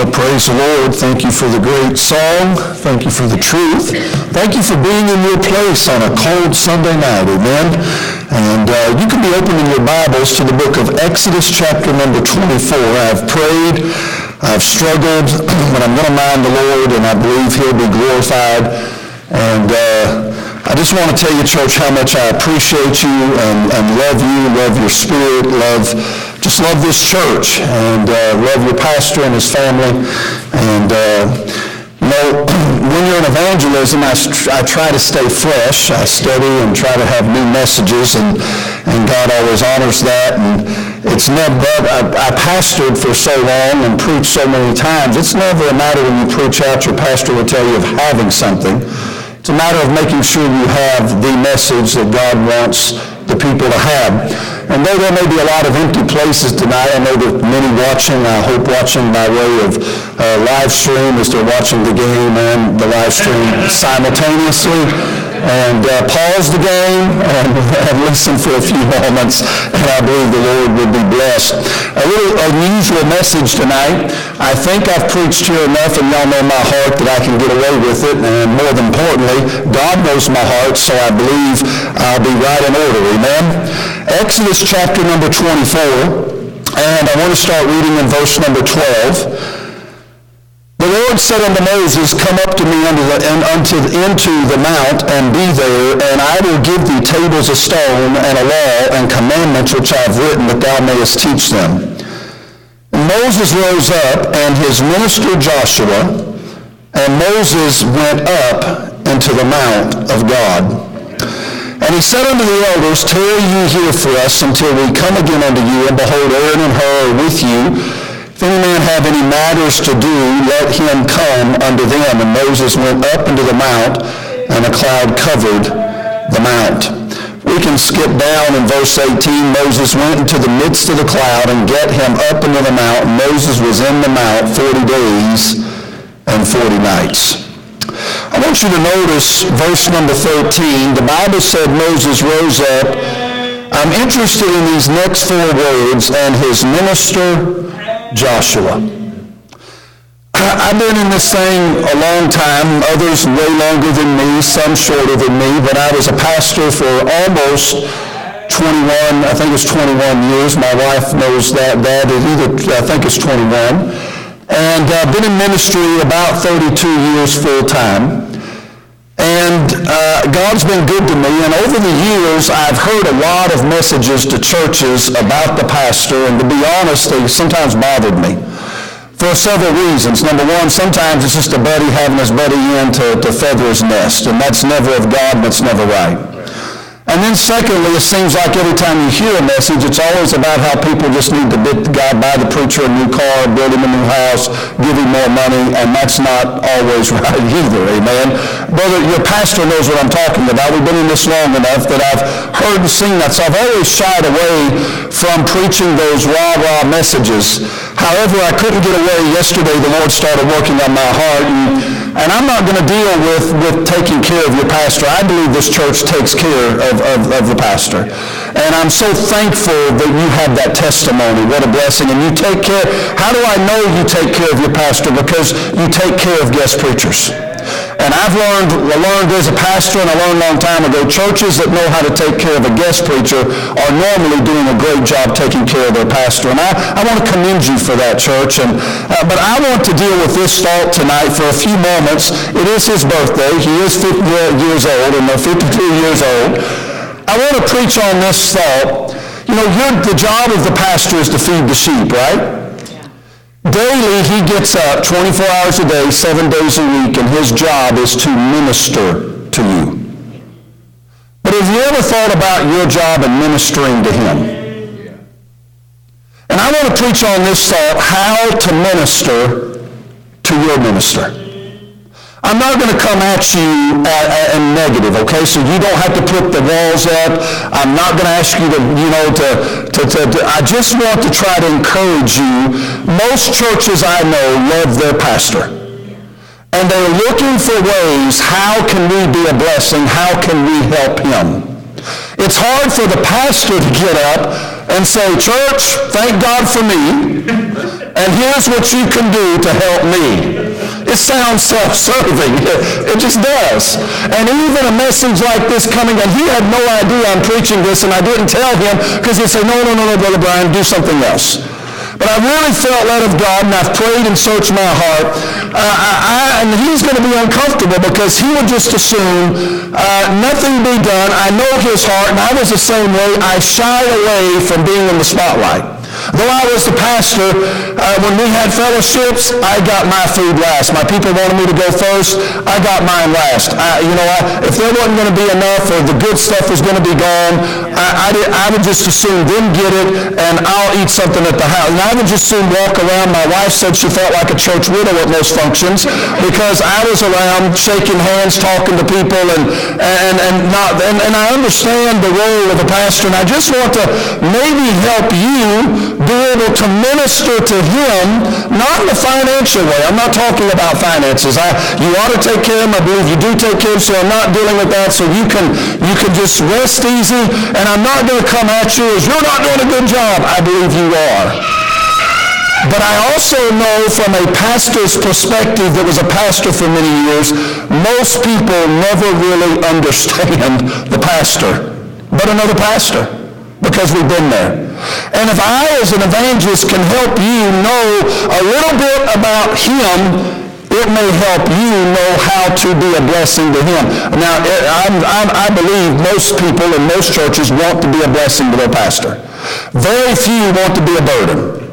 Well, praise the Lord. Thank you for the great song. Thank you for the truth. Thank you for being in your place on a cold Sunday night. Amen. And uh, you can be opening your Bibles to the book of Exodus chapter number 24. I've prayed. I've struggled, but I'm going to mind the Lord, and I believe he'll be glorified. And uh, I just want to tell you, church, how much I appreciate you and, and love you, love your spirit, love just love this church and uh, love your pastor and his family. And, uh, know, when you're in evangelism, I, I try to stay fresh. I study and try to have new messages, and, and God always honors that. And it's never, I, I pastored for so long and preached so many times. It's never a matter when you preach out, your pastor will tell you of having something. It's a matter of making sure you have the message that God wants the people to have. And though there may be a lot of empty places tonight, I know that many watching, I hope watching by way of uh, live stream as they're watching the game and the live stream simultaneously. And uh, pause the game and, and, listen for a few moments, and I believe the Lord will be blessed. A little unusual message tonight. I think I've preached here enough, and y'all know my heart that I can get away with it. And more importantly, God knows my heart, so I believe I'll be right in order. Amen. Exodus chapter number 24, and I want to start reading in verse number 12. The Lord said unto Moses, Come up to me unto the, and unto, into the mount, and be there, and I will give thee tables of stone, and a law, and commandments which I have written, that thou mayest teach them. And Moses rose up, and his minister Joshua, and Moses went up into the mount of God. And he said unto the elders, Tarry ye here for us until we come again unto you, and behold, Aaron and Hur are with you. If any man have any matters to do, let him come unto them. And Moses went up into the mount, and a cloud covered the mount. We can skip down in verse 18. Moses went into the midst of the cloud and get him up into the mount. Moses was in the mount 40 days and 40 nights. I want you to notice verse number 13. The Bible said Moses rose up. I'm interested in these next four words, and his minister, Joshua. I've been in this thing a long time, others way longer than me, some shorter than me, but I was a pastor for almost 21, I think it's 21 years. My wife knows that. Dad, either, I think it's 21 and uh, been in ministry about 32 years full time. And uh, God's been good to me. And over the years, I've heard a lot of messages to churches about the pastor. And to be honest, they sometimes bothered me for several reasons. Number one, sometimes it's just a buddy having his buddy in to, to feather his nest. And that's never of God, and never right. And then secondly, it seems like every time you hear a message, it's always about how people just need to buy the preacher a new car, build him a new house, give him more money, and that's not always right either, amen? Brother, your pastor knows what I'm talking about. We've been in this long enough that I've heard and seen that, so I've always shied away from preaching those rah-rah messages. However, I couldn't get away. Yesterday, the Lord started working on my heart, and and I'm not going to deal with, with taking care of your pastor. I believe this church takes care of, of, of the pastor. And I'm so thankful that you have that testimony. What a blessing. And you take care. How do I know you take care of your pastor? Because you take care of guest preachers. And I've learned, I learned as a pastor, and I learned a long time ago, churches that know how to take care of a guest preacher are normally doing a great job taking care of their pastor. And I, I want to commend you for that, church. And, uh, but I want to deal with this thought tonight for a few moments. It is his birthday. He is 50 years old, and they're 52 years old. I want to preach on this thought. You know, the job of the pastor is to feed the sheep, right? Daily, he gets up 24 hours a day, seven days a week, and his job is to minister to you. But have you ever thought about your job and ministering to him? And I want to preach on this thought, how to minister to your minister. I'm not going to come at you uh, uh, in negative, okay? So you don't have to put the walls up. I'm not going to ask you to, you know, to, to, to, to, I just want to try to encourage you. Most churches I know love their pastor. And they're looking for ways, how can we be a blessing? How can we help him? It's hard for the pastor to get up and say, church, thank God for me. and here's what you can do to help me. It sounds self-serving. It just does. And even a message like this coming, and he had no idea I'm preaching this, and I didn't tell him because he'd say, no, no, no, no, Brother Bryan, do something else. But I really felt led of God, and I've prayed and searched my heart. Uh, I, I, and he's going to be uncomfortable because he would just assume uh, nothing be done. I know his heart, and I was the same way. I shy away from being in the spotlight. Though I was the pastor, uh, when we had fellowships, I got my food last. My people wanted me to go first. I got mine last. I, you know, I, if there wasn't going to be enough or the good stuff was going to be gone, I, I, did, I, would just assume them get it and I'll eat something at the house. And I would just soon walk around. My wife said she felt like a church widow at most functions because I was around shaking hands, talking to people, and, and, and, not, and, and I understand the role of a pastor. And I just want to maybe help you be able to minister to him, not in a financial way. I'm not talking about finances. I, you ought to take care of him. I believe you do take care of him, so I'm not dealing with that. So you can, you can just rest easy, and I'm not going to come at you as you're not doing a good job. I believe you are. But I also know from a pastor's perspective that was a pastor for many years, most people never really understand the pastor, but another pastor, because we've been there. And if I, as an evangelist, can help you know a little bit about him, it may help you know how to be a blessing to him. Now, I'm, I'm, i believe most people in most churches want to be a blessing to their pastor. Very few want to be a burden.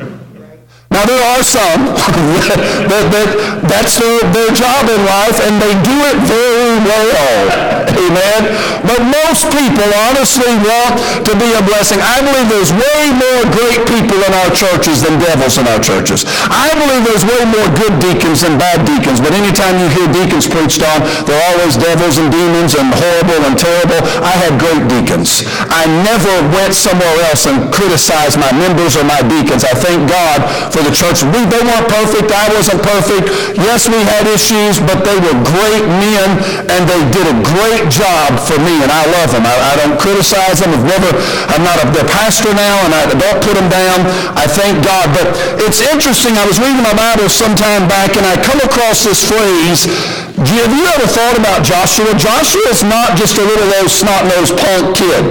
Now, there are some that, that that's their, their job in life, and they do it very well. Amen. But most people honestly want to be a blessing. I believe there's way more great people in our churches than devils in our churches. I believe there's way more good deacons than bad deacons. But anytime you hear deacons preached on, they're always devils and demons and horrible and terrible. I had great deacons. I never went somewhere else and criticized my members or my deacons. I thank God for the church. We, they weren't perfect. I wasn't perfect. Yes, we had issues, but they were great men, and they did a great job for me, and I love them. I, I don't criticize them. I've never, I'm not a, their pastor now, and I don't put them down. I thank God. But it's interesting. I was reading my Bible some time back, and I come across this phrase. Have you ever thought about Joshua? Joshua is not just a little old snot-nosed punk kid.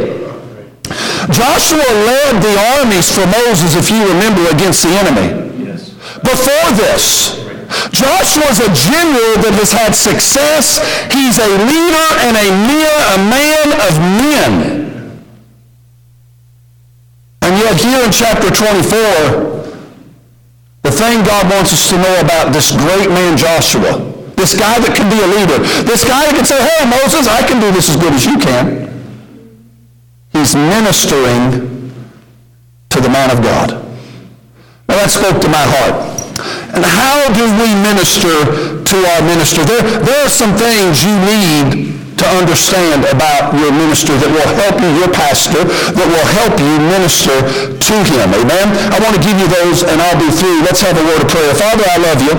Joshua led the armies for Moses, if you remember, against the enemy before this. Joshua's a general that has had success. He's a leader and a, a man of men. And yet here in chapter 24, the thing God wants us to know about this great man Joshua, this guy that can be a leader, this guy that can say, hey, Moses, I can do this as good as you can. He's ministering to the man of God. Now that spoke to my heart. And how do we minister to our minister? There, there are some things you need to understand about your minister that will help you, your pastor, that will help you minister to him. Amen? I want to give you those and I'll be through. Let's have a word of prayer. Father, I love you.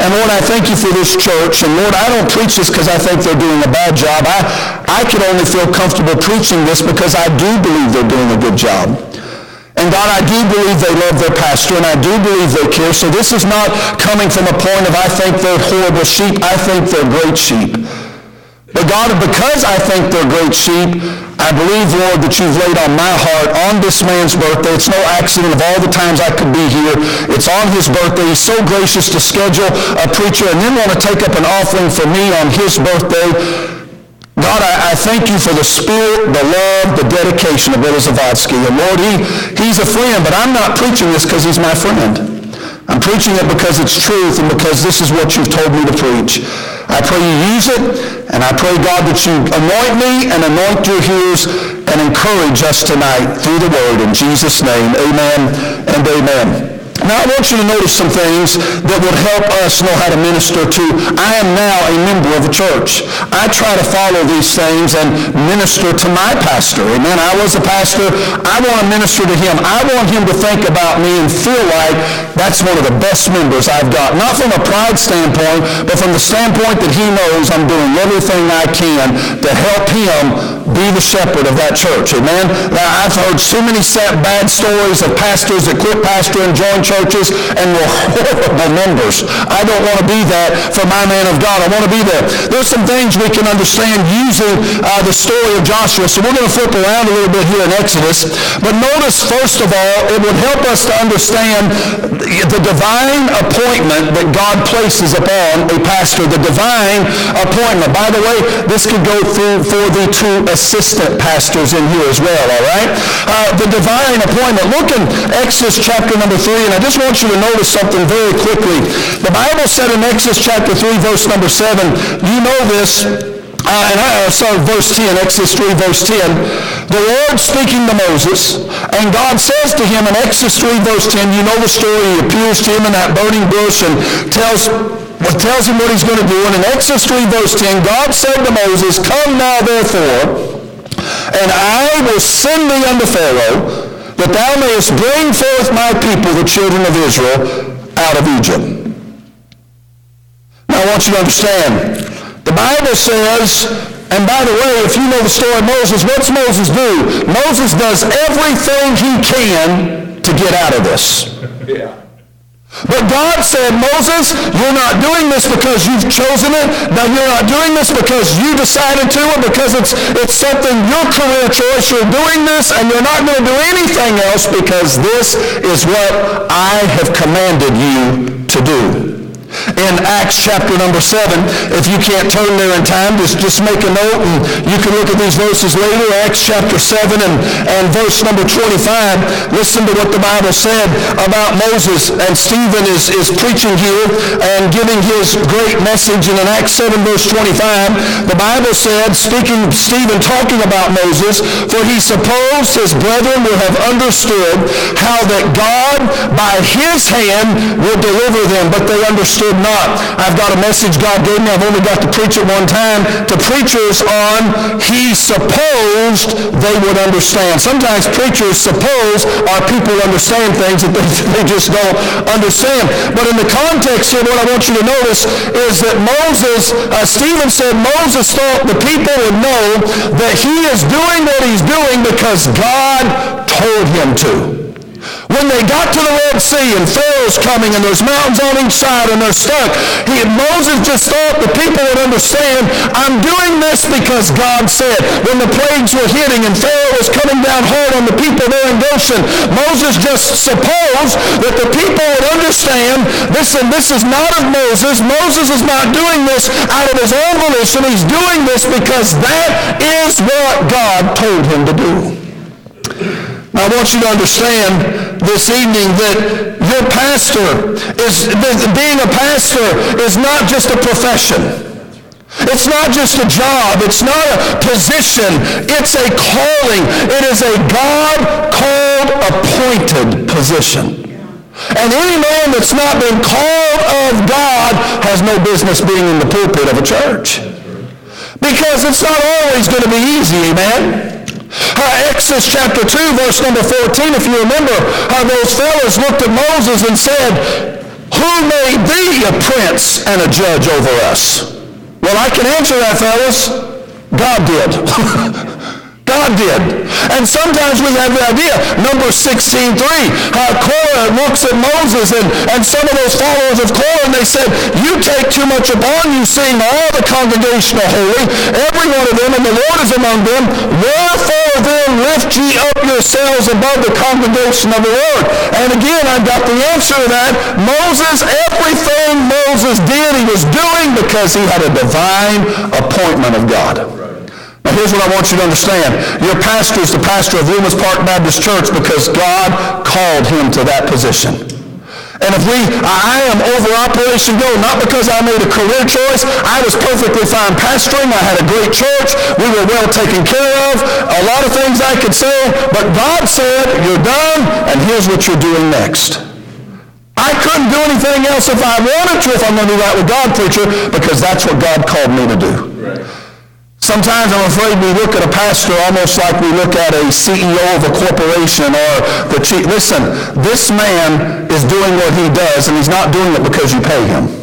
And Lord, I thank you for this church. And Lord, I don't preach this because I think they're doing a bad job. I, I can only feel comfortable preaching this because I do believe they're doing a good job. And God, I do believe they love their pastor, and I do believe they care. So this is not coming from a point of I think they're horrible sheep. I think they're great sheep. But God, because I think they're great sheep, I believe, Lord, that you've laid on my heart on this man's birthday. It's no accident of all the times I could be here. It's on his birthday. He's so gracious to schedule a preacher and then want to take up an offering for me on his birthday. God, I, I, thank you for the spirit, the love, the dedication of Brother Zavadsky. And Lord, he, he's a friend, but I'm not preaching this because he's my friend. I'm preaching it because it's truth and because this is what you've told me to preach. I pray you use it, and I pray, God, that you anoint me and anoint your hearers and encourage us tonight through the word. In Jesus' name, amen and amen. Now I want you to notice some things that would help us know how to minister to. I am now a member of a church. I try to follow these things and minister to my pastor. Amen. I was a pastor. I want to minister to him. I want him to think about me and feel like that's one of the best members I've got. Not from a pride standpoint, but from the standpoint that he knows I'm doing everything I can to help him be the shepherd of that church. Amen. Now, I've heard so many sad, bad stories of pastors that quit pastoring, join church churches and were horrible members. I don't want to be that for my man of God. I want to be there. There's some things we can understand using uh, the story of Joshua. So we're going to flip around a little bit here in Exodus. But notice, first of all, it would help us to understand the divine appointment that God places upon a pastor. The divine appointment. By the way, this could go through for the two assistant pastors in here as well, all right? Uh, the divine appointment. Look in Exodus chapter number 3, and I just want you to notice something very quickly. The Bible said in Exodus chapter 3, verse number 7, you know this, uh, and I, uh, sorry, verse 10, Exodus 3, verse 10. The Lord speaking to Moses, and God says to him in Exodus 3, verse 10, you know the story, he appears to him in that burning bush and tells tells him what he's going to do. And in Exodus 3, verse 10, God said to Moses, Come now, therefore, and I will send thee unto Pharaoh, that thou mayest bring forth my people, the children of Israel, out of Egypt. Now, I want you to understand, the Bible says, and by the way, if you know the story of Moses, what's Moses do? Moses does everything he can to get out of this. Yeah. But God said, Moses, you're not doing this because you've chosen it. Now you're not doing this because you decided to or because it's, it's something, your career choice. You're doing this and you're not going to do anything else because this is what I have commanded you to do in Acts chapter number 7. If you can't turn there in time, just, just make a note and you can look at these verses later. Acts chapter 7 and, and verse number 25. Listen to what the Bible said about Moses. And Stephen is, is preaching here and giving his great message. And in Acts 7 verse 25, the Bible said, speaking, Stephen talking about Moses, for he supposed his brethren would have understood how that God by his hand would deliver them. But they understood understood not. I've got a message God gave me. I've only got to preach it one time to preachers on he supposed they would understand. Sometimes preachers suppose our people understand things that they, just don't understand. But in the context here, what I want you to notice is that Moses, uh, Stephen said Moses thought the people would know that he is doing what he's doing because God told him to. When they got to the Red Sea and Pharaoh's coming and there's mountains on each side and they're stuck, he, Moses just thought the people would understand, I'm doing this because God said. When the plagues were hitting and Pharaoh was coming down hard on the people there in Goshen, Moses just supposed that the people would understand, listen, this is not of Moses. Moses is not doing this out of his own volition. He's doing this because that is what God told him to do. I want you to understand this evening that your pastor is, being a pastor is not just a profession. It's not just a job. It's not a position. It's a calling. It is a God-called, appointed position. And any man that's not been called of God has no business being in the pulpit of a church. Because it's not always going to be easy, amen? Uh, Exodus chapter 2, verse number 14, if you remember how those fellows looked at Moses and said, who made thee a prince and a judge over us? Well, I can answer that, fellas. God did. God did. And sometimes we have the idea, number 16.3, how Korah looks at Moses and, and some of those followers of Korah, and they said, you take too much upon you, seeing all the congregation are holy, every one of them, and the Lord is among them. Wherefore then lift ye up yourselves above the congregation of the Lord? And again, I've got the answer to that. Moses, everything Moses did, he was doing because he had a divine appointment of God. Now here's what I want you to understand. Your pastor is the pastor of Loomis Park Baptist Church because God called him to that position. And if we, I am over Operation Go, not because I made a career choice. I was perfectly fine pastoring. I had a great church. We were well taken care of. A lot of things I could say. But God said, you're done, and here's what you're doing next. I couldn't do anything else if I wanted to if I'm going to do that with God, preacher, because that's what God called me to do. Right. Sometimes I'm afraid we look at a pastor almost like we look at a CEO of a corporation or the chief. Listen, this man is doing what he does, and he's not doing it because you pay him.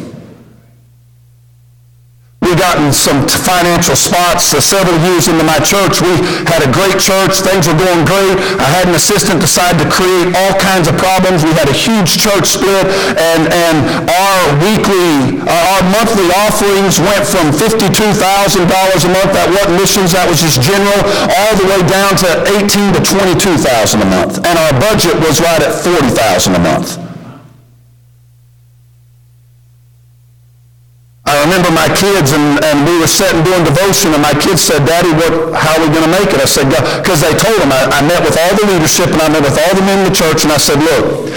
We got in some financial spots several years into my church. We had a great church. Things were going great. I had an assistant decide to create all kinds of problems. We had a huge church split, and, and our weekly, uh, our monthly offerings went from $52,000 a month. That wasn't missions. That was just general, all the way down to 18 to 22,000 a month. And our budget was right at 40,000 a month. I remember my kids, and, and we were sitting doing devotion, and my kids said, Daddy, what, how are we going to make it? I said, because they told them, I, I met with all the leadership, and I met with all the men in the church, and I said, look,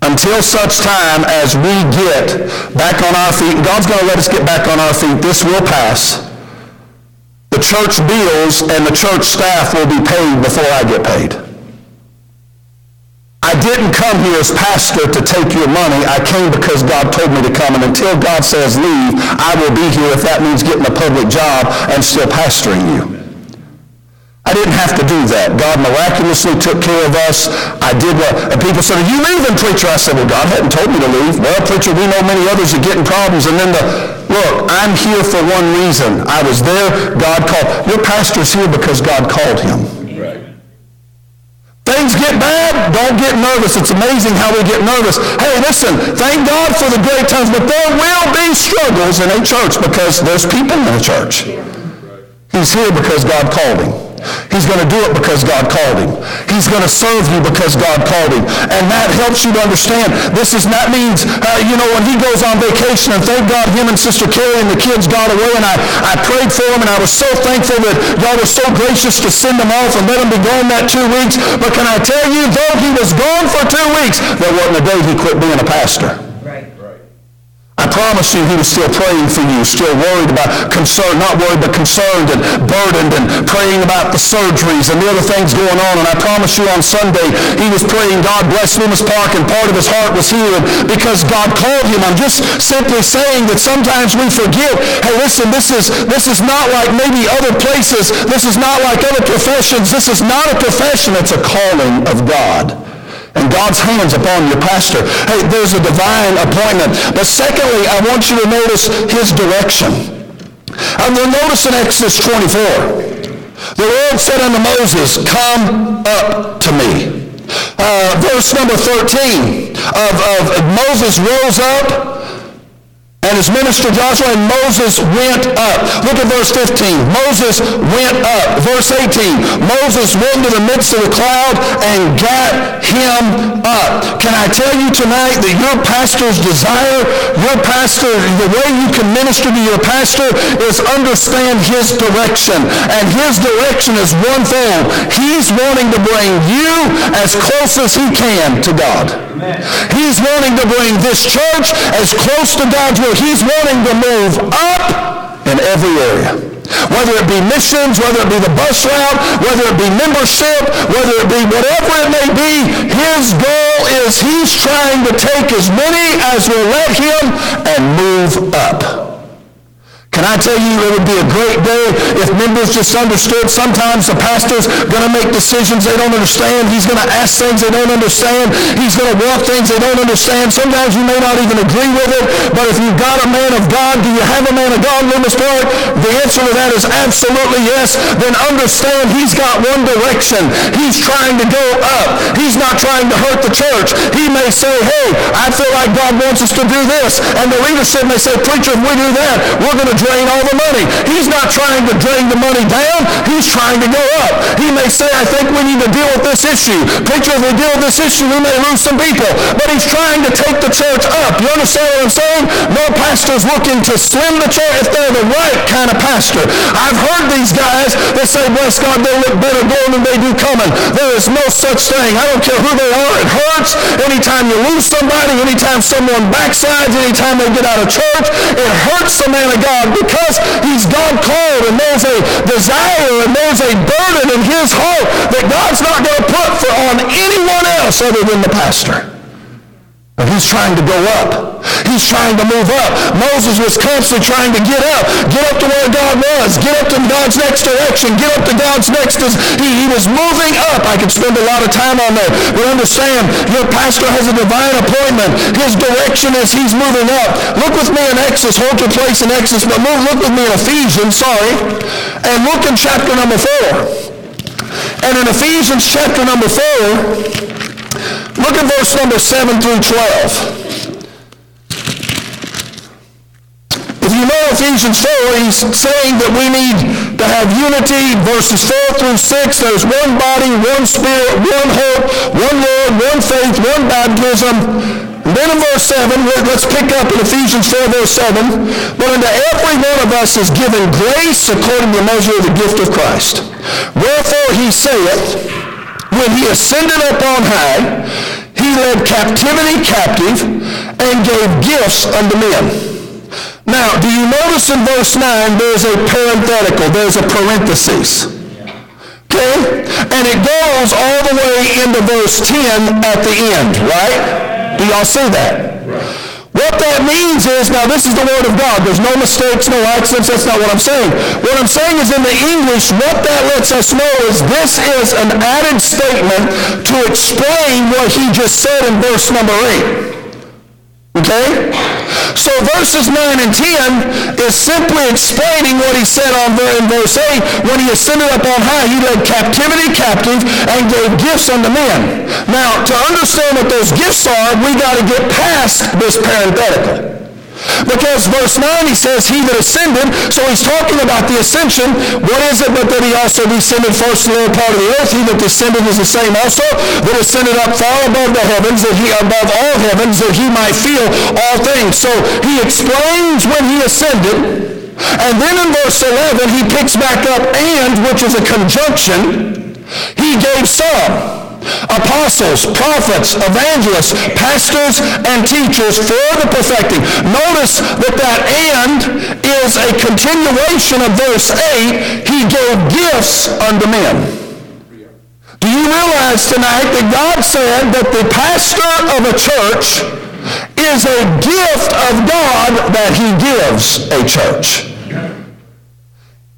until such time as we get back on our feet, God's going to let us get back on our feet, this will pass. The church bills and the church staff will be paid before I get paid. I didn't come here as pastor to take your money. I came because God told me to come. And until God says leave, I will be here if that means getting a public job and still pastoring you. I didn't have to do that. God miraculously took care of us. I did what, and people said, are you leaving, preacher? I said, well, God hadn't told me to leave. Well, preacher, we know many others are getting problems. And then the, look, I'm here for one reason. I was there, God called. Your pastor's here because God called him. Things get bad, don't get nervous. It's amazing how we get nervous. Hey, listen, thank God for the great times, but there will be struggles in a church because there's people in a church. He's here because God called him. He's going to do it because God called him. He's going to serve you because God called him. And that helps you to understand. This is that means, uh, you know, when he goes on vacation, and thank God him and Sister Carrie and the kids got away, and I, I prayed for him, and I was so thankful that y'all were so gracious to send them off and let them be gone that two weeks. But can I tell you, though he was gone for two weeks, there wasn't a day he quit being a pastor. I promise you he was still praying for you, still worried about, concerned, not worried, but concerned and burdened and praying about the surgeries and the other things going on. And I promise you on Sunday he was praying, God bless Loomis Park, and part of his heart was healed because God called him. I'm just simply saying that sometimes we forget, hey, listen, this is, this is not like maybe other places. This is not like other professions. This is not a profession. It's a calling of God and God's hands upon your pastor. Hey, there's a divine appointment. But secondly, I want you to notice his direction. And you'll notice in Exodus 24, the Lord said unto Moses, Come up to me. Uh, verse number 13 of, of Moses rose up and his minister Joshua and Moses went up. Look at verse 15. Moses went up. Verse 18. Moses went to the midst of the cloud and got him up. Can I tell you tonight that your pastor's desire, your pastor, the way you can minister to your pastor is understand his direction. And his direction is one thing. He's wanting to bring you as close as he can to God. He's wanting to bring this church as close to God's will he's wanting to move up in every area. Whether it be missions, whether it be the bus route, whether it be membership, whether it be whatever it may be, his goal is he's trying to take as many as will let him and move up. Can I tell you, it would be a great day if members just understood sometimes the pastor's going to make decisions they don't understand. He's going to ask things they don't understand. He's going to want things they don't understand. Sometimes you may not even agree with it, but if you've got a man of God, do you have a man of God, Loomis Park? The answer to that is absolutely yes. Then understand he's got one direction. He's trying to go up. He's not trying to hurt the church. He may say, hey, I feel like God wants us to do this. And the leadership may say, preacher, if we do that, we're going to drain all the money. He's not trying to drain the money down. He's trying to go up. He may say, I think we need to deal with this issue. Preacher, if we deal with this issue, we may lose some people. But he's trying to take the church up. You understand what I'm saying? No pastor's looking to slim the church if they're the right kind of pastor. I've heard these guys that say, bless God, they look better going than they do coming. There is no such thing. I don't care who they are. It hurts. Anytime you lose somebody, anytime someone backsides, anytime they get out of church, it hurts the man of God because he's God called and there's a desire and there's a burden in his heart that God's not going to put for, on anyone else other than the pastor. And he's trying to go up. He's trying to move up. Moses was constantly trying to get up. Get up to where God was. Get up to God's next direction. Get up to God's next. He, he was moving up. I could spend a lot of time on that. But understand, your pastor has a divine appointment. His direction is he's moving up. Look with me in Exodus. Hold your place in Exodus. But move, look with me in Ephesians, sorry. And look in chapter number 4. And in Ephesians chapter number 4, Look at verse number 7 through 12. If you know Ephesians 4, he's saying that we need to have unity. Verses 4 through 6, there's one body, one spirit, one hope, one Lord, one faith, one baptism. And then in verse 7, let's pick up in Ephesians 4, verse 7. But unto every one of us is given grace according to the measure of the gift of Christ. Wherefore he saith, when he ascended up on high, he led captivity captive and gave gifts unto men. Now, do you notice in verse 9 there's a parenthetical, there's a parenthesis. Okay? And it goes all the way into verse 10 at the end, right? Do y'all see that? What that means is, now this is the Word of God. There's no mistakes, no accidents. That's not what I'm saying. What I'm saying is in the English, what that lets us know is this is an added statement to explain what he just said in verse number 8. Okay? So verses 9 and 10 is simply explaining what he said on in verse 8. When he ascended up on high, he led captivity captive and gave gifts unto men. Now, to understand what those gifts are, we got to get past this parenthetical. Because verse 9 he says, he that ascended, so he's talking about the ascension. What is it but that he also descended first to the lower part of the earth? He that descended is the same also, that ascended up far above the heavens, that he above all heavens, that he might feel all things. So he explains when he ascended, and then in verse 11 he picks back up and, which is a conjunction, he gave some apostles, prophets, evangelists, pastors, and teachers for the perfecting. Notice that that and is a continuation of verse 8. He gave gifts unto men. Do you realize tonight that God said that the pastor of a church is a gift of God that he gives a church?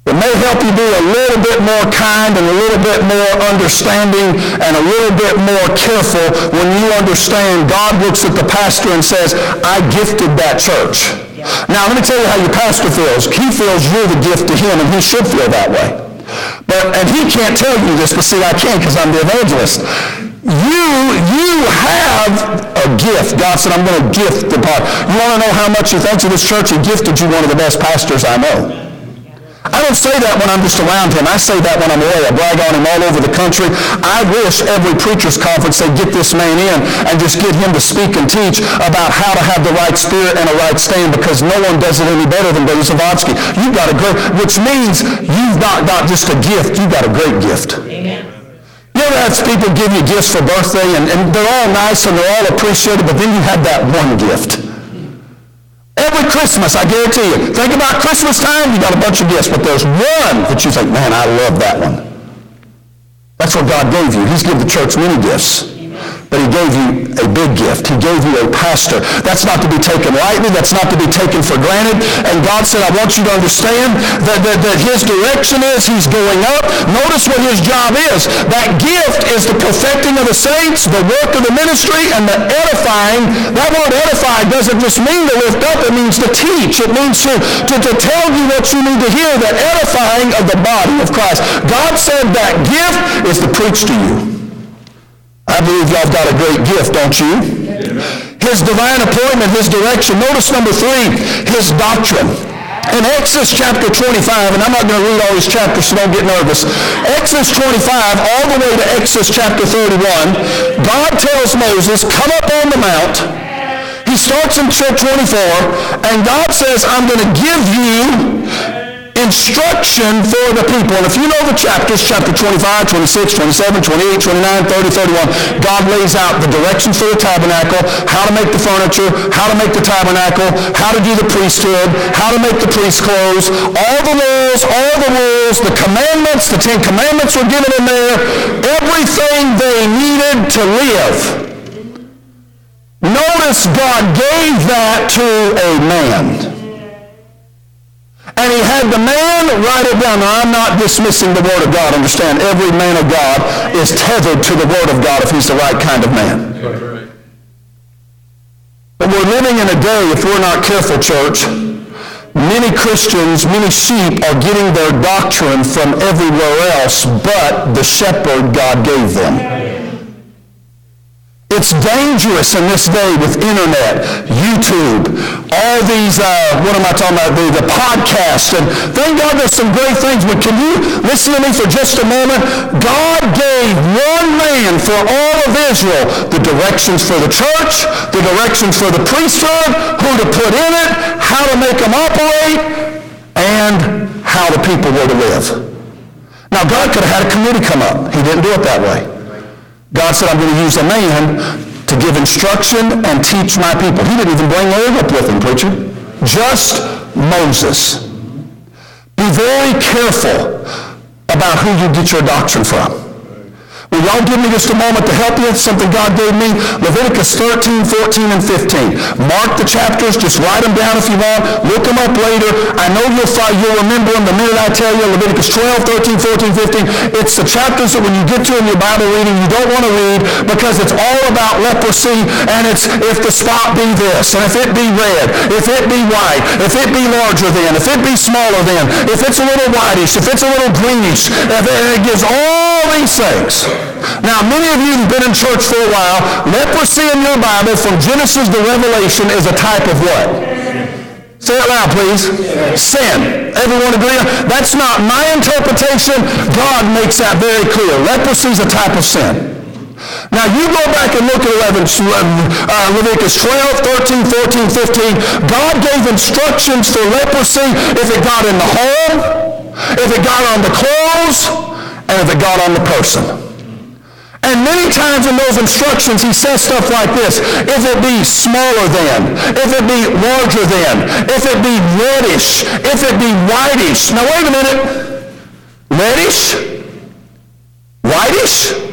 It may help you be a little bit more kind and a little bit more understanding and a little bit more careful when you understand God looks at the pastor and says, I gifted that church. Now, let me tell you how your pastor feels. He feels you're the gift to him, and he should feel that way. But, and he can't tell you this, but see, I can because I'm the evangelist. You, you have a gift. God said, I'm going to gift the part. You want to know how much he thinks of this church? He gifted you one of the best pastors I know. I don't say that when I'm just around him. I say that when I'm away. I brag on him all over the country. I wish every preacher's conference they'd get this man in and just get him to speak and teach about how to have the right spirit and a right stand because no one does it any better than Brother Zavodsky. You've got a great, which means you've not got just a gift, you've got a great gift. Amen. You ever have people give you gifts for birthday and, and they're all nice and they're all appreciated, but then you have that one gift. Every Christmas, I guarantee you. Think about Christmas time, you got a bunch of gifts, but there's one that you think, man, I love that one. That's what God gave you. He's given the church many gifts. But he gave you a big gift. He gave you a pastor. That's not to be taken lightly. That's not to be taken for granted. And God said, I want you to understand that, that, that his direction is he's going up. Notice what his job is. That gift is the perfecting of the saints, the work of the ministry, and the edifying. That word edify doesn't just mean to lift up. It means to teach. It means to, to, to tell you what you need to hear, the edifying of the body of Christ. God said that gift is to preach to you. I believe y'all got a great gift, don't you? His divine appointment, his direction. Notice number three, his doctrine. In Exodus chapter 25, and I'm not going to read all these chapters, so don't get nervous. Exodus 25, all the way to Exodus chapter 31, God tells Moses, come up on the mount. He starts in chapter 24, and God says, I'm going to give you instruction for the people. And if you know the chapters, chapter 25, 26, 27, 28, 29, 30, 31, God lays out the directions for the tabernacle, how to make the furniture, how to make the tabernacle, how to do the priesthood, how to make the priest clothes, all the laws, all the rules, the commandments, the Ten Commandments were given in there, everything they needed to live Notice God gave that to a man. And he had the man write it down. Now, I'm not dismissing the Word of God. Understand, every man of God is tethered to the Word of God if he's the right kind of man. But we're living in a day, if we're not careful, church, many Christians, many sheep are getting their doctrine from everywhere else but the shepherd God gave them. It's dangerous in this day with internet, YouTube, all these, uh, what am I talking about, the, the podcasts. And thank God there's some great things, but can you listen to me for just a moment? God gave one man for all of Israel the directions for the church, the directions for the priesthood, who to put in it, how to make them operate, and how the people were to live. Now, God could have had a committee come up. He didn't do it that way. God said, I'm going to use a man to give instruction and teach my people. He didn't even bring Aaron up with him, preacher. Just Moses. Be very careful about who you get your doctrine from. Will y'all give me just a moment to help you? Something God gave me. Leviticus 13, 14, and 15. Mark the chapters. Just write them down if you want. Look them up later. I know you'll find, you'll remember them the minute I tell you. Leviticus 12, 13, 14, 15. It's the chapters that when you get to in your Bible reading, you don't want to read because it's all about leprosy and it's if the spot be this and if it be red, if it be white, if it be larger than, if it be smaller than, if it's a little whitish, if it's a little greenish. It, it gives all these things. Now, many of you have been in church for a while. Leprosy in your Bible from Genesis to Revelation is a type of what? Say it loud, please. Sin. Everyone agree? That's not my interpretation. God makes that very clear. Leprosy is a type of sin. Now you go back and look at 11, uh, Leviticus 12, 13, 14, 15. God gave instructions for leprosy if it got in the home, if it got on the clothes, and if it got on the person. And many times in those instructions, he says stuff like this. If it be smaller than, if it be larger than, if it be reddish, if it be whitish. Now wait a minute. Reddish? Whitish?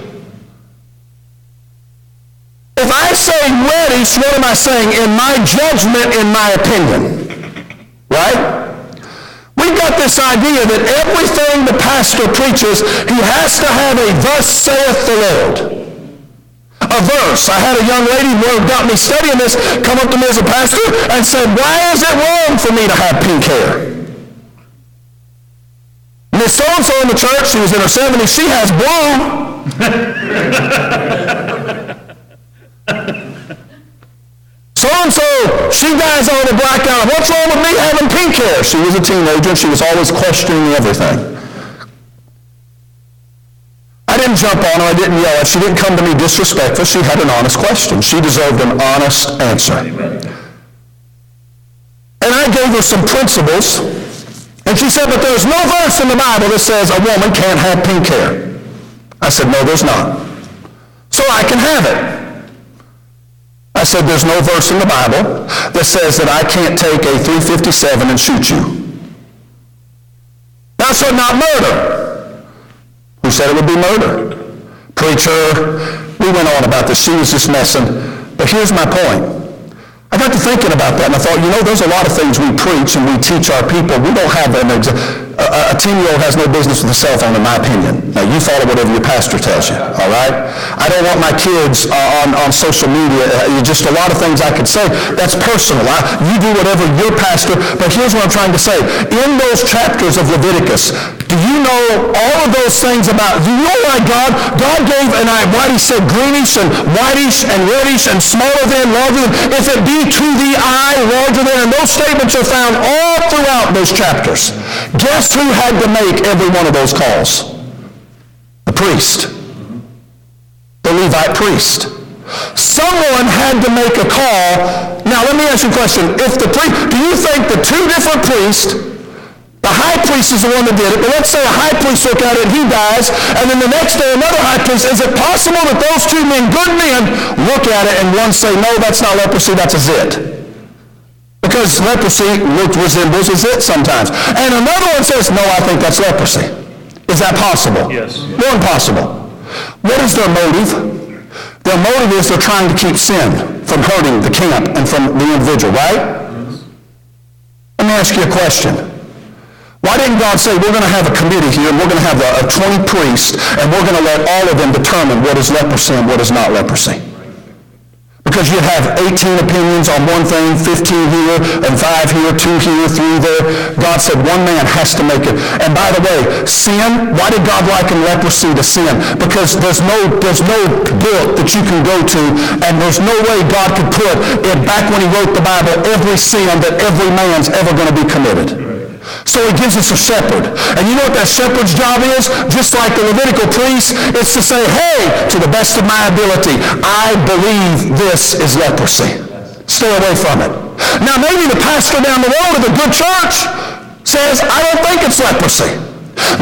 If I say reddish, what am I saying? In my judgment, in my opinion. Right? We've got this idea that everything the pastor preaches, he has to have a thus saith the Lord. A verse. I had a young lady who got me studying this come up to me as a pastor and said, why is it wrong for me to have pink hair? Miss so-and-so in the church, she was in her 70s, she has blue. So-and-so, she dies on a blackout. What's wrong with me having pink hair? She was a teenager she was always questioning everything. I didn't jump on her. I didn't yell at her. She didn't come to me disrespectful. She had an honest question. She deserved an honest answer. And I gave her some principles. And she said, but there's no verse in the Bible that says a woman can't have pink hair. I said, no, there's not. So I can have it. I said, there's no verse in the Bible that says that I can't take a 357 and shoot you. Shalt not murder. Who said it would be murder? Preacher. We went on about this. She was just messing. But here's my point. I got to thinking about that, and I thought, you know, there's a lot of things we preach and we teach our people. We don't have an exa- a, a 10-year-old has no business with a cell phone, in my opinion. Now, you follow whatever your pastor tells you, all right? I don't want my kids uh, on, on social media. Uh, just a lot of things I could say. That's personal. I, you do whatever your pastor, but here's what I'm trying to say. In those chapters of Leviticus, do you know all of those things about, do you know why God, God gave, and I, why he said greenish and whitish and reddish and smaller than, larger than, if it be to the eye, larger than, and those statements are found all throughout those chapters. Guess who had to make every one of those calls? The priest. The Levite priest. Someone had to make a call. Now, let me ask you a question. If the priest, do you think the two different priests the high priest is the one that did it, but let's say a high priest look at it and he dies, and then the next day another high priest, is it possible that those two men, good men, look at it and one say, no, that's not leprosy, that's a zit? Because leprosy look, resembles a zit sometimes. And another one says, no, I think that's leprosy. Is that possible? Yes. More impossible. What is their motive? Their motive is they're trying to keep sin from hurting the camp and from the individual, right? Yes. Let me ask you a question. Why didn't God say, we're going to have a committee here, and we're going to have a, a 20 priests, and we're going to let all of them determine what is leprosy and what is not leprosy? Because you'd have 18 opinions on one thing, 15 here, and 5 here, 2 here, 3 there. God said one man has to make it. And by the way, sin, why did God liken leprosy to sin? Because there's no, there's no book that you can go to, and there's no way God could put it back when he wrote the Bible, every sin that every man's ever going to be committed. So he gives us a shepherd. And you know what that shepherd's job is? Just like the Levitical priest, it's to say, hey, to the best of my ability, I believe this is leprosy. Stay away from it. Now maybe the pastor down the road of a good church says, I don't think it's leprosy.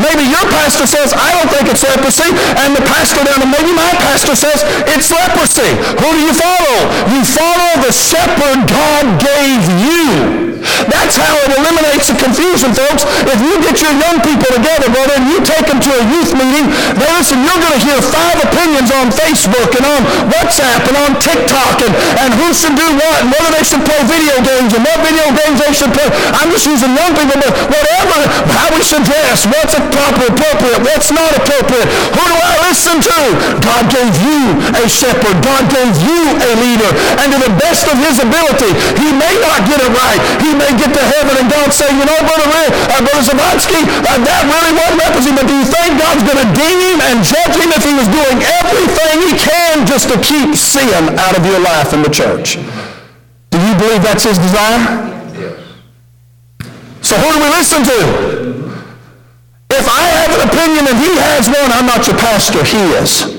Maybe your pastor says, I don't think it's leprosy, and the pastor down there, maybe my pastor says, it's leprosy. Who do you follow? You follow the shepherd God gave you. That's how it eliminates the confusion, folks. If you get your young people together, brother, and you take them to a youth meeting, they listen, you're going to hear five opinions on Facebook and on WhatsApp and on TikTok and, and who should do what and whether they should play video games and what video games they should play. I'm just using young people, but whatever, how we should dress, what's proper, appropriate, what's not appropriate. Who do I listen to? God gave you a shepherd. God gave you a leader. And to the best of his ability, he may not get it right. He he may get to heaven and God say, you know, Brother, uh, Brother Zavatsky, uh, that really wasn't leprosy, but do you think God's going to ding him and judge him if he was doing everything he can just to keep sin out of your life in the church? Do you believe that's his desire? Yes. So who do we listen to? If I have an opinion and he has one, I'm not your pastor, he is.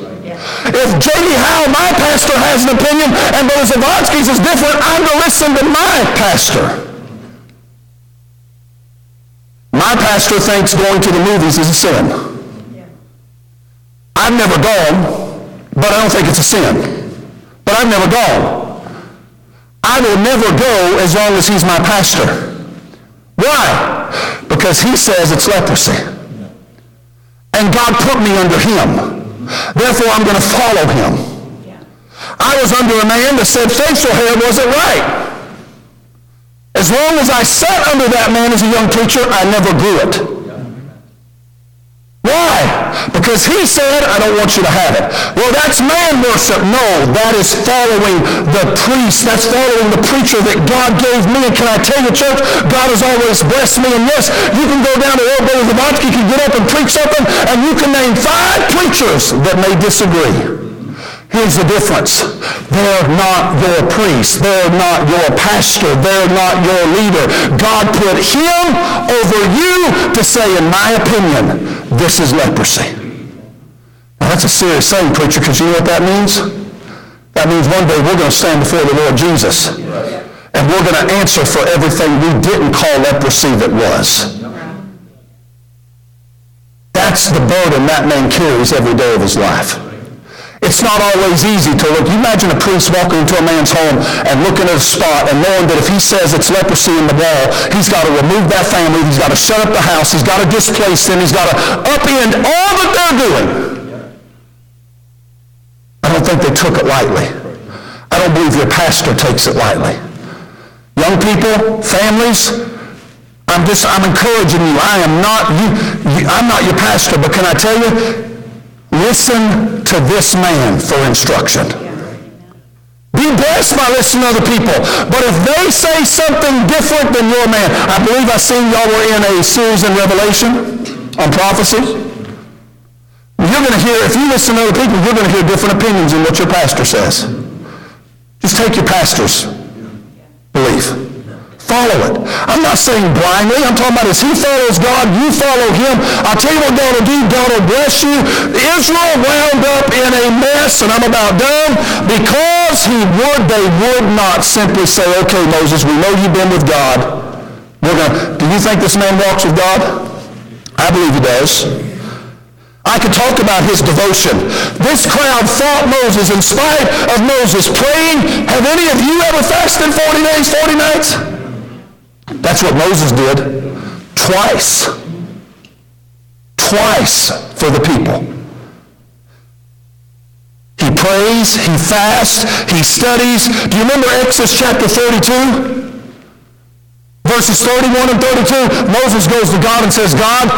If J.D. Howe, my pastor, has an opinion and Brother Zavatsky's is different, I'm going to listen to my pastor. My pastor thinks going to the movies is a sin. I've never gone, but I don't think it's a sin. But I've never gone. I will never go as long as he's my pastor. Why? Because he says it's leprosy. And God put me under him. Therefore, I'm going to follow him. I was under a man that said facial hair wasn't right. As long as I sat under that man as a young preacher, I never grew it. Why? Because he said, I don't want you to have it. Well, that's man worship. No, that is following the priest. That's following the preacher that God gave me. And can I tell you, church, God has always blessed me. And yes, you can go down to Old Brother Zavatsky, can get up and preach something, and you can name five preachers that may disagree. Here's the difference. They're not your priest. They're not your pastor. They're not your leader. God put him over you to say, in my opinion, this is leprosy. Now, that's a serious thing, preacher, because you know what that means? That means one day we're going to stand before the Lord Jesus. And we're going to answer for everything we didn't call leprosy that was. That's the burden that man carries every day of his life. It's not always easy to look. You imagine a priest walking into a man's home and looking at a spot and knowing that if he says it's leprosy in the wall, he's got to remove that family, he's got to shut up the house, he's got to displace them, he's got to upend all that they're doing. I don't think they took it lightly. I don't believe your pastor takes it lightly. Young people, families, I'm just, I'm encouraging you. I am not, you, you I'm not your pastor, but can I tell you, Listen to this man for instruction. Be blessed by listening to other people. But if they say something different than your man, I believe I seen y'all were in a series in Revelation on prophecy. You're going to hear, if you listen to other people, you're going to hear different opinions than what your pastor says. Just take your pastor's belief. Follow it. I'm not saying blindly. I'm talking about as he follows God, you follow him. I'll tell you what God will do. God will bless you. Israel wound up in a mess, and I'm about done, because he would, they would not simply say, okay, Moses, we know you've been with God. We're gonna, do you think this man walks with God? I believe he does. I could talk about his devotion. This crowd fought Moses in spite of Moses praying. Have any of you ever fasted 40 days, 40 nights? That's what Moses did twice. Twice for the people. He prays, he fasts, he studies. Do you remember Exodus chapter 32? Verses 31 and 32, Moses goes to God and says, God,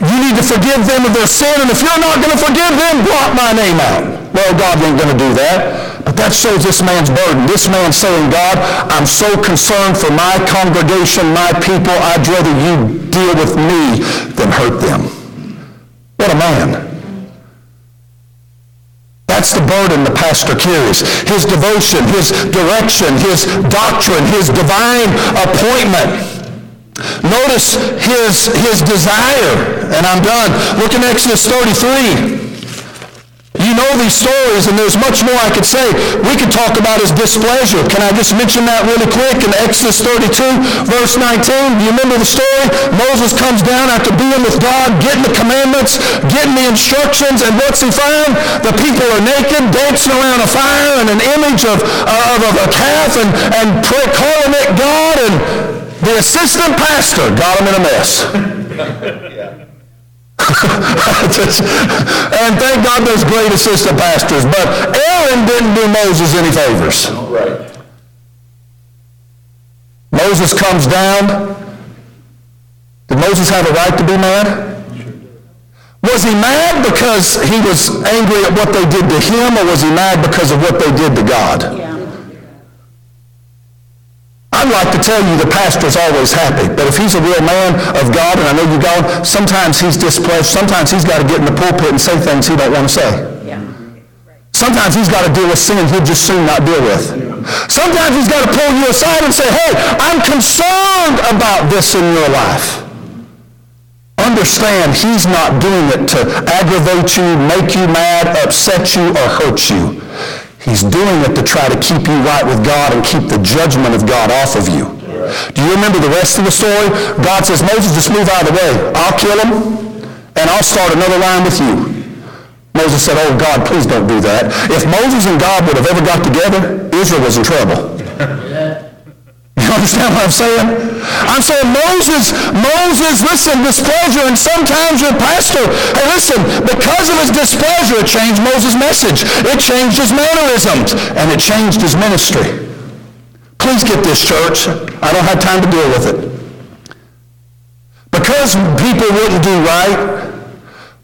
you need to forgive them of their sin, and if you're not going to forgive them, blot my name out. Well, God ain't going to do that. But that shows this man's burden. This man saying, God, I'm so concerned for my congregation, my people, I'd rather you deal with me than hurt them. What a man. That's the burden the pastor carries. His devotion, his direction, his doctrine, his divine appointment. Notice his, his desire, and I'm done. Look in Exodus 33. You know these stories, and there's much more I could say. We could talk about his displeasure. Can I just mention that really quick in Exodus 32, verse 19? Do you remember the story? Moses comes down after being with God, getting the commandments, getting the instructions, and what's he find? The people are naked, dancing around a fire, and an image of, uh, of, of a calf, and, and pray, calling it God, and the assistant pastor got him in a mess. and thank God there's great assistant pastors, but Aaron didn't do Moses any favors. Right. Moses comes down. Did Moses have a right to be mad? Was he mad because he was angry at what they did to him, or was he mad because of what they did to God? Yeah. I'd like to tell you the pastor's always happy, but if he's a real man of God, and I know you God, sometimes he's displeased. Sometimes he's got to get in the pulpit and say things he don't want to say. Yeah. Sometimes he's got to deal with sin he'd just soon not deal with. Sometimes he's got to pull you aside and say, hey, I'm concerned about this in your life. Understand he's not doing it to aggravate you, make you mad, upset you, or hurt you. He's doing it to try to keep you right with God and keep the judgment of God off of you. Do you remember the rest of the story? God says, Moses, just move out of the way. I'll kill him, and I'll start another line with you. Moses said, oh, God, please don't do that. If Moses and God would have ever got together, Israel was in trouble. You understand what I'm saying? I'm saying Moses, Moses, listen, displeasure, and sometimes your pastor, hey, listen, because of his displeasure, it changed Moses' message. It changed his mannerisms, and it changed his ministry. Please get this, church. I don't have time to deal with it. Because people wouldn't do right,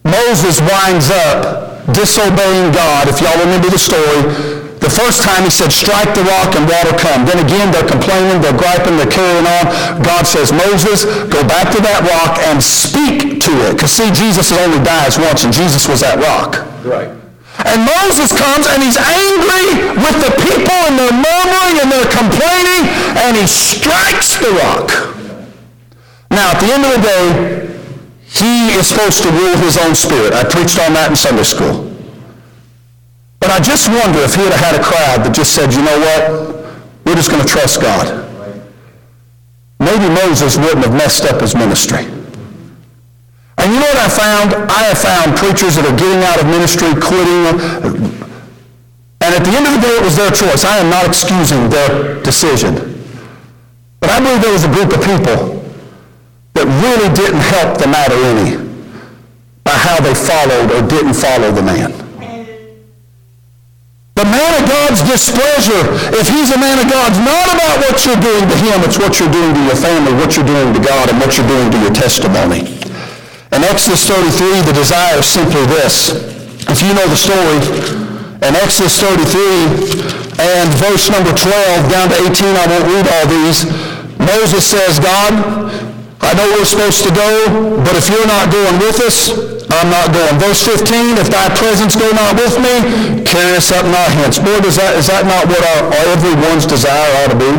Moses winds up disobeying God. If y'all remember the story, the first time he said, strike the rock and water come. Then again, they're complaining, they're griping, they're carrying on. God says, Moses, go back to that rock and speak to it. Because see, Jesus only dies once, and Jesus was that rock. Right. And Moses comes and he's angry with the people and they're murmuring and they're complaining and he strikes the rock. Now, at the end of the day, he is supposed to rule his own spirit. I preached on that in Sunday school. But I just wonder if he had had a crowd that just said, you know what? We're just going to trust God. Maybe Moses wouldn't have messed up his ministry. And you know what I found? I have found preachers that are getting out of ministry, quitting. And at the end of the day, it was their choice. I am not excusing their decision. But I believe there was a group of people that really didn't help the matter any by how they followed or didn't follow the man. The man of God's displeasure, if he's a man of God, is not about what you're doing to him, it's what you're doing to your family, what you're doing to God, and what you're doing to your testimony. In Exodus 33, the desire is simply this. If you know the story, in Exodus 33 and verse number 12 down to 18, I won't read all these, Moses says, God, I know we're supposed to go, but if you're not going with us, I'm not going. Verse 15, if thy presence go not with me, carry us up not hence. Boy, does that, is that not what our, our everyone's desire ought to be?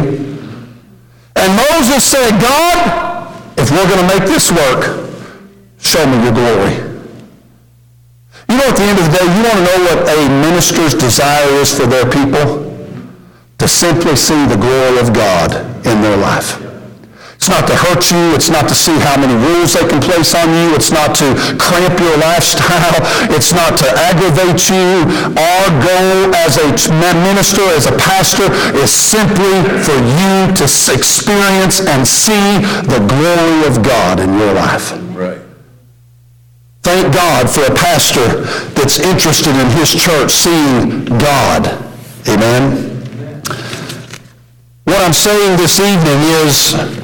And Moses said, God, if we're going to make this work, show me your glory. You know, at the end of the day, you want to know what a minister's desire is for their people? To simply see the glory of God in their life. It's not to hurt you. It's not to see how many rules they can place on you. It's not to cramp your lifestyle. It's not to aggravate you. Our goal as a minister, as a pastor, is simply for you to experience and see the glory of God in your life. Right. Thank God for a pastor that's interested in his church seeing God. Amen. What I'm saying this evening is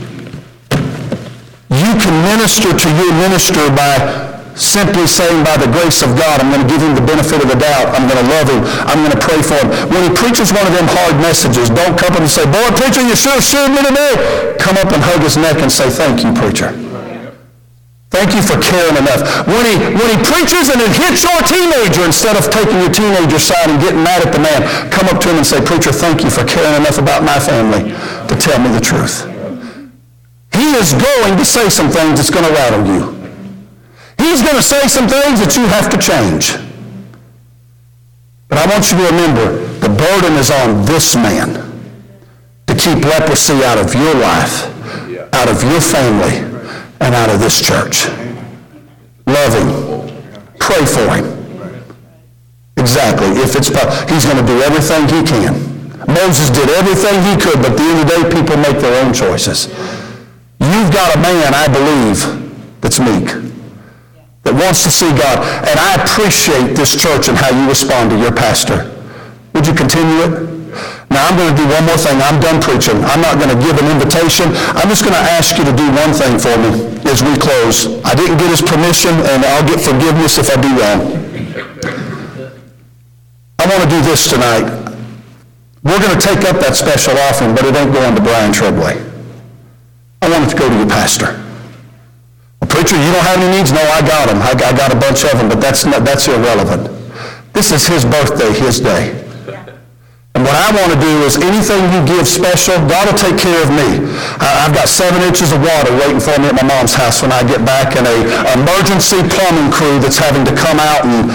you can minister to your minister by simply saying by the grace of God, I'm going to give him the benefit of the doubt. I'm going to love him. I'm going to pray for him. When he preaches one of them hard messages, don't come up and say, boy, preacher, you sure should me today. Come up and hug his neck and say, thank you, preacher. Thank you for caring enough. When he, when he preaches and it hits your teenager, instead of taking your teenager side and getting mad at the man, come up to him and say, Preacher, thank you for caring enough about my family to tell me the truth. He is going to say some things that's going to rattle you. He's going to say some things that you have to change. But I want you to remember, the burden is on this man to keep leprosy out of your life, out of your family, and out of this church. Love him. Pray for him. Exactly. If it's he's going to do everything he can. Moses did everything he could, but at the end of the day, people make their own choices. Got a man, I believe, that's meek, that wants to see God. And I appreciate this church and how you respond to your pastor. Would you continue it? Now I'm going to do one more thing. I'm done preaching. I'm not going to give an invitation. I'm just going to ask you to do one thing for me as we close. I didn't get his permission, and I'll get forgiveness if I do wrong. I want to do this tonight. We're going to take up that special offering, but it ain't going to Bryan Treadway. I want it to go to your pastor. Well, preacher, you don't have any needs? No, I got them. I got a bunch of them, but that's, not, that's irrelevant. This is his birthday, his day. And what I want to do is anything you give special, God will take care of me. I've got seven inches of water waiting for me at my mom's house when I get back and a emergency plumbing crew that's having to come out and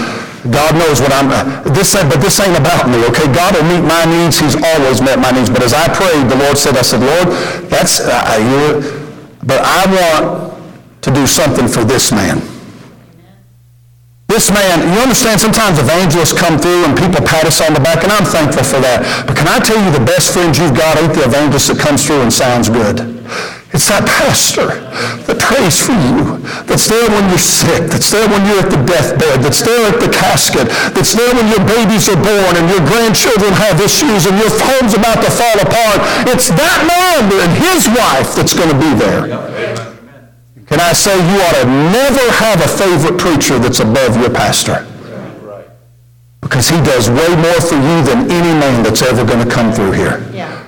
God knows what I'm, this, but this ain't about me, okay? God will meet my needs. He's always met my needs. But as I prayed, the Lord said, I said, Lord, that's, uh, you, but I want to do something for this man. This man, you understand, sometimes evangelists come through and people pat us on the back, and I'm thankful for that. But can I tell you the best friends you've got ain't the evangelist that comes through and sounds good. It's that pastor that prays for you, that's there when you're sick, that's there when you're at the deathbed, that's there at the casket, that's there when your babies are born and your grandchildren have issues and your home's about to fall apart. It's that man and his wife that's going to be there. Can I say you ought to never have a favorite preacher that's above your pastor? Because he does way more for you than any man that's ever going to come through here. Yeah.